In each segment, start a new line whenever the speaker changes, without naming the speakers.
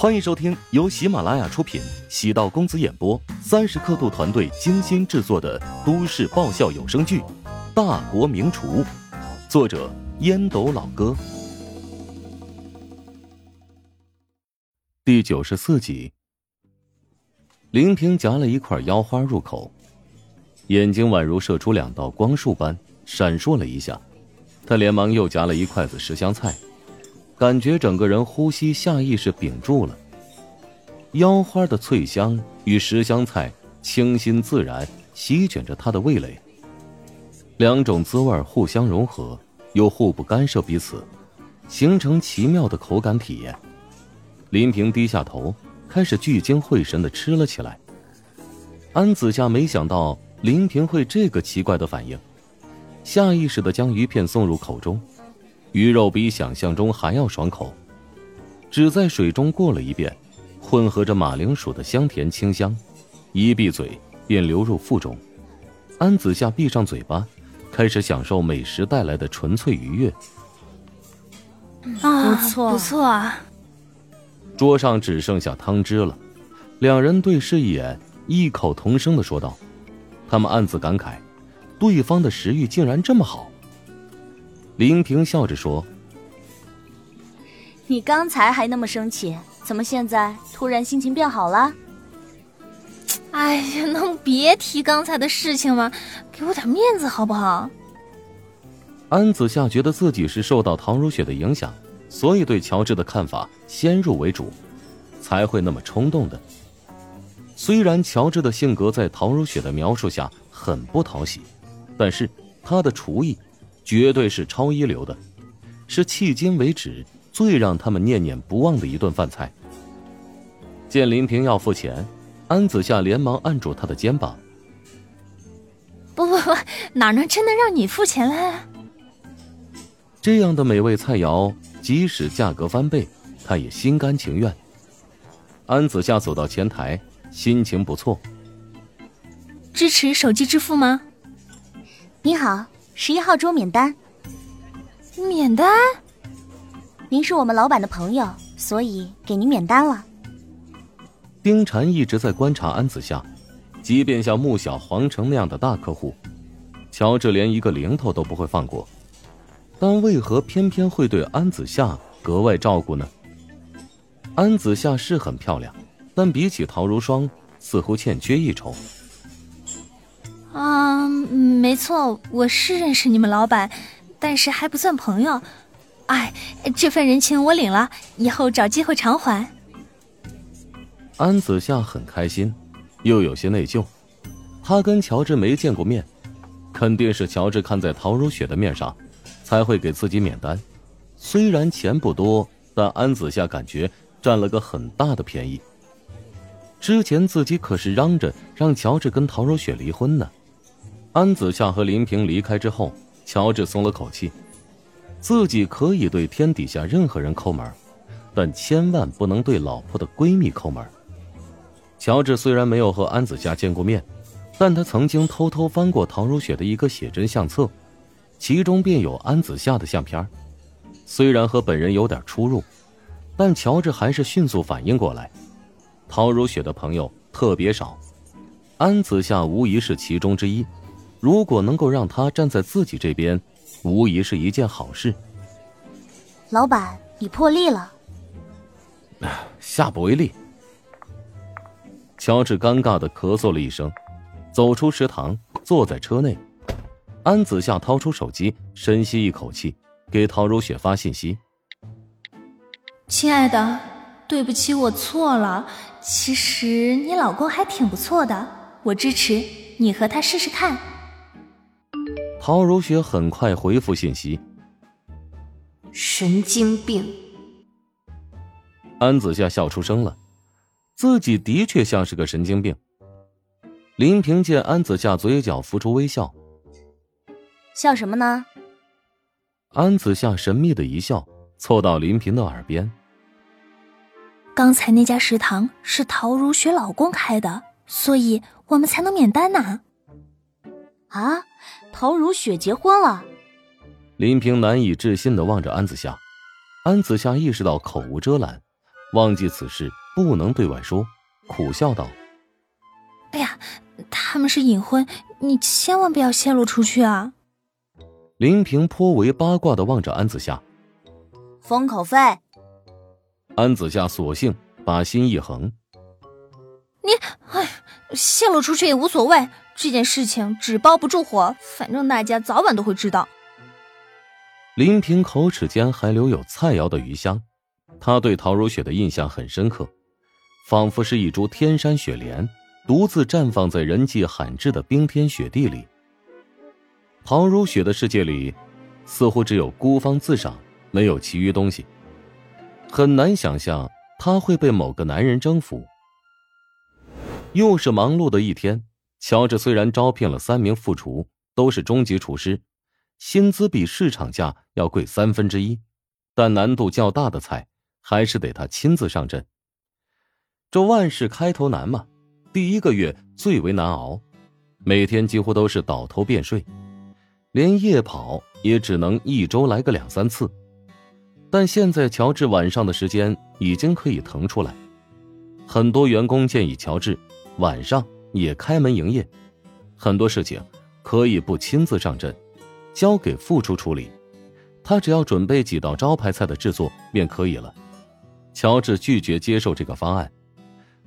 欢迎收听由喜马拉雅出品、喜道公子演播、三十刻度团队精心制作的都市爆笑有声剧《大国名厨》，作者烟斗老哥，第九十四集。林平夹了一块腰花入口，眼睛宛如射出两道光束般闪烁了一下，他连忙又夹了一筷子十香菜。感觉整个人呼吸下意识屏住了。腰花的脆香与十香菜清新自然席卷着他的味蕾，两种滋味互相融合，又互不干涉彼此，形成奇妙的口感体验。林平低下头，开始聚精会神的吃了起来。安子夏没想到林平会这个奇怪的反应，下意识的将鱼片送入口中。鱼肉比想象中还要爽口，只在水中过了一遍，混合着马铃薯的香甜清香，一闭嘴便流入腹中。安子夏闭上嘴巴，开始享受美食带来的纯粹愉悦。
啊，不错，
不错啊！
桌上只剩下汤汁了，两人对视一眼，异口同声的说道：“他们暗自感慨，对方的食欲竟然这么好。”林平笑着说：“
你刚才还那么生气，怎么现在突然心情变好了？”
哎呀，能别提刚才的事情吗？给我点面子好不好？
安子夏觉得自己是受到唐如雪的影响，所以对乔治的看法先入为主，才会那么冲动的。虽然乔治的性格在唐如雪的描述下很不讨喜，但是他的厨艺。绝对是超一流的，是迄今为止最让他们念念不忘的一顿饭菜。见林平要付钱，安子夏连忙按住他的肩膀：“
不不不，哪能真的让你付钱嘞？”
这样的美味菜肴，即使价格翻倍，他也心甘情愿。安子夏走到前台，心情不错。
支持手机支付吗？
你好。十一号桌免单，
免单。
您是我们老板的朋友，所以给您免单了。
丁婵一直在观察安子夏，即便像穆小黄城那样的大客户，乔治连一个零头都不会放过，但为何偏偏会对安子夏格外照顾呢？安子夏是很漂亮，但比起陶如霜，似乎欠缺一筹。
啊，没错，我是认识你们老板，但是还不算朋友。哎，这份人情我领了，以后找机会偿还。
安子夏很开心，又有些内疚。他跟乔治没见过面，肯定是乔治看在陶如雪的面上，才会给自己免单。虽然钱不多，但安子夏感觉占了个很大的便宜。之前自己可是嚷着让乔治跟陶如雪离婚呢。安子夏和林平离开之后，乔治松了口气，自己可以对天底下任何人抠门，但千万不能对老婆的闺蜜抠门。乔治虽然没有和安子夏见过面，但他曾经偷偷翻过陶如雪的一个写真相册，其中便有安子夏的相片。虽然和本人有点出入，但乔治还是迅速反应过来，陶如雪的朋友特别少，安子夏无疑是其中之一。如果能够让他站在自己这边，无疑是一件好事。
老板，你破例了。
下不为例。乔治尴尬的咳嗽了一声，走出食堂，坐在车内。安子夏掏出手机，深吸一口气，给陶如雪发信息：“
亲爱的，对不起，我错了。其实你老公还挺不错的，我支持你和他试试看。”
陶如雪很快回复信息：“
神经病。”
安子夏笑出声了，自己的确像是个神经病。林平见安子夏嘴角浮出微笑，
笑什么呢？
安子夏神秘的一笑，凑到林平的耳边：“
刚才那家食堂是陶如雪老公开的，所以我们才能免单呢。”
啊！陶如雪结婚了，
林平难以置信的望着安子夏，安子夏意识到口无遮拦，忘记此事不能对外说，苦笑道：“
哎呀，他们是隐婚，你千万不要泄露出去啊！”
林平颇为八卦的望着安子夏，
封口费。
安子夏索性把心一横：“
你，哎，泄露出去也无所谓，这件事情纸包不住火，反正大家早晚都会知道。”
林平口齿间还留有菜肴的余香，他对陶如雪的印象很深刻，仿佛是一株天山雪莲，独自绽放在人迹罕至的冰天雪地里。陶如雪的世界里，似乎只有孤芳自赏，没有其余东西。很难想象他会被某个男人征服。又是忙碌的一天，乔治虽然招聘了三名副厨，都是中级厨师。薪资比市场价要贵三分之一，但难度较大的菜还是得他亲自上阵。这万事开头难嘛，第一个月最为难熬，每天几乎都是倒头便睡，连夜跑也只能一周来个两三次。但现在乔治晚上的时间已经可以腾出来，很多员工建议乔治晚上也开门营业，很多事情可以不亲自上阵。交给副厨处理，他只要准备几道招牌菜的制作便可以了。乔治拒绝接受这个方案，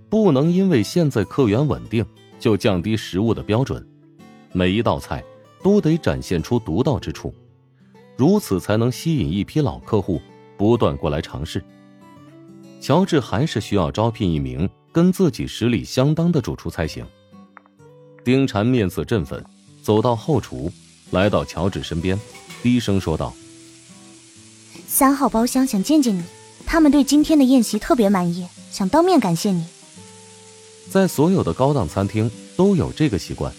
不能因为现在客源稳定就降低食物的标准，每一道菜都得展现出独到之处，如此才能吸引一批老客户不断过来尝试。乔治还是需要招聘一名跟自己实力相当的主厨才行。丁禅面色振奋，走到后厨。来到乔治身边，低声说道：“
三号包厢想见见你，他们对今天的宴席特别满意，想当面感谢你。”
在所有的高档餐厅都有这个习惯，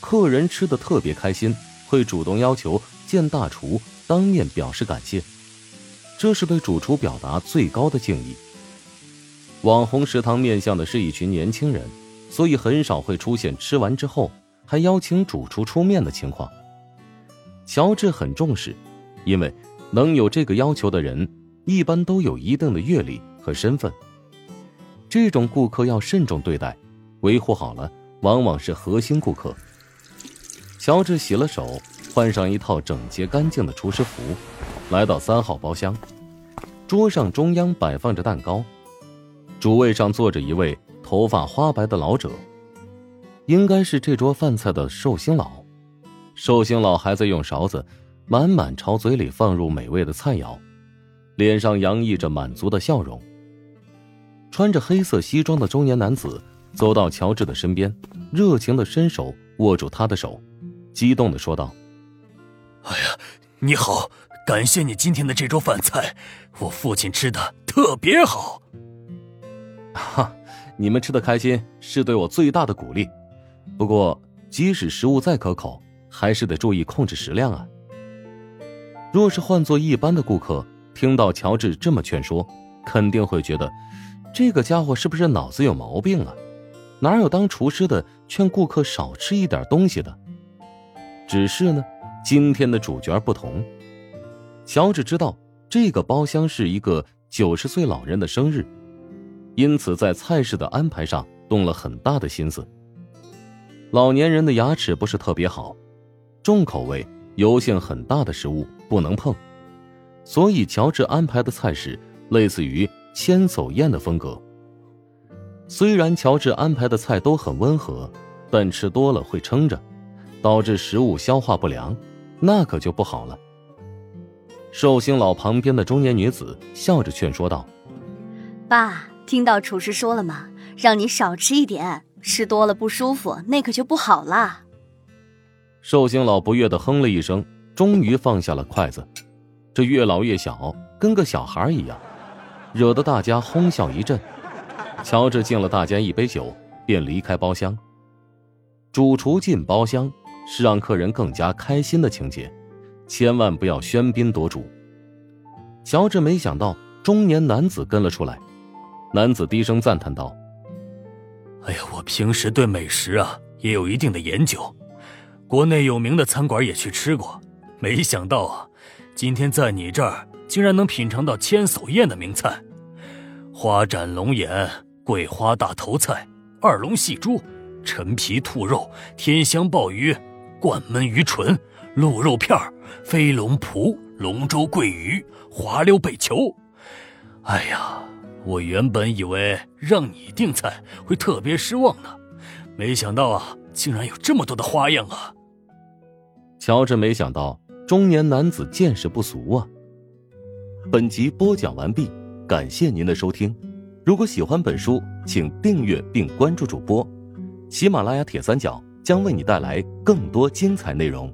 客人吃的特别开心，会主动要求见大厨，当面表示感谢，这是对主厨表达最高的敬意。网红食堂面向的是一群年轻人，所以很少会出现吃完之后还邀请主厨出面的情况。乔治很重视，因为能有这个要求的人，一般都有一定的阅历和身份。这种顾客要慎重对待，维护好了，往往是核心顾客。乔治洗了手，换上一套整洁干净的厨师服，来到三号包厢。桌上中央摆放着蛋糕，主位上坐着一位头发花白的老者，应该是这桌饭菜的寿星佬。寿星老还在用勺子满满朝嘴里放入美味的菜肴，脸上洋溢着满足的笑容。穿着黑色西装的中年男子走到乔治的身边，热情的伸手握住他的手，激动的说道：“
哎呀，你好，感谢你今天的这桌饭菜，我父亲吃的特别好。”
哈，你们吃的开心是对我最大的鼓励。不过，即使食物再可口，还是得注意控制食量啊！若是换做一般的顾客，听到乔治这么劝说，肯定会觉得这个家伙是不是脑子有毛病啊？哪有当厨师的劝顾客少吃一点东西的？只是呢，今天的主角不同。乔治知道这个包厢是一个九十岁老人的生日，因此在菜式的安排上动了很大的心思。老年人的牙齿不是特别好。重口味、油性很大的食物不能碰，所以乔治安排的菜式类似于千叟宴的风格。虽然乔治安排的菜都很温和，但吃多了会撑着，导致食物消化不良，那可就不好了。寿星老旁边的中年女子笑着劝说道：“
爸，听到厨师说了吗？让你少吃一点，吃多了不舒服，那可就不好啦。”
寿星老不悦的哼了一声，终于放下了筷子。这越老越小，跟个小孩一样，惹得大家哄笑一阵。乔治敬了大家一杯酒，便离开包厢。主厨进包厢是让客人更加开心的情节，千万不要喧宾夺主。乔治没想到中年男子跟了出来，男子低声赞叹道：“
哎呀，我平时对美食啊也有一定的研究。”国内有名的餐馆也去吃过，没想到啊，今天在你这儿竟然能品尝到千叟宴的名菜。花斩龙眼、桂花大头菜、二龙戏珠、陈皮兔肉、天香鲍鱼、灌焖鱼唇、鹿肉片飞龙脯、龙舟桂鱼、滑溜贝球。哎呀，我原本以为让你订菜会特别失望呢，没想到啊，竟然有这么多的花样啊！
乔治没想到中年男子见识不俗啊。本集播讲完毕，感谢您的收听。如果喜欢本书，请订阅并关注主播。喜马拉雅铁三角将为你带来更多精彩内容。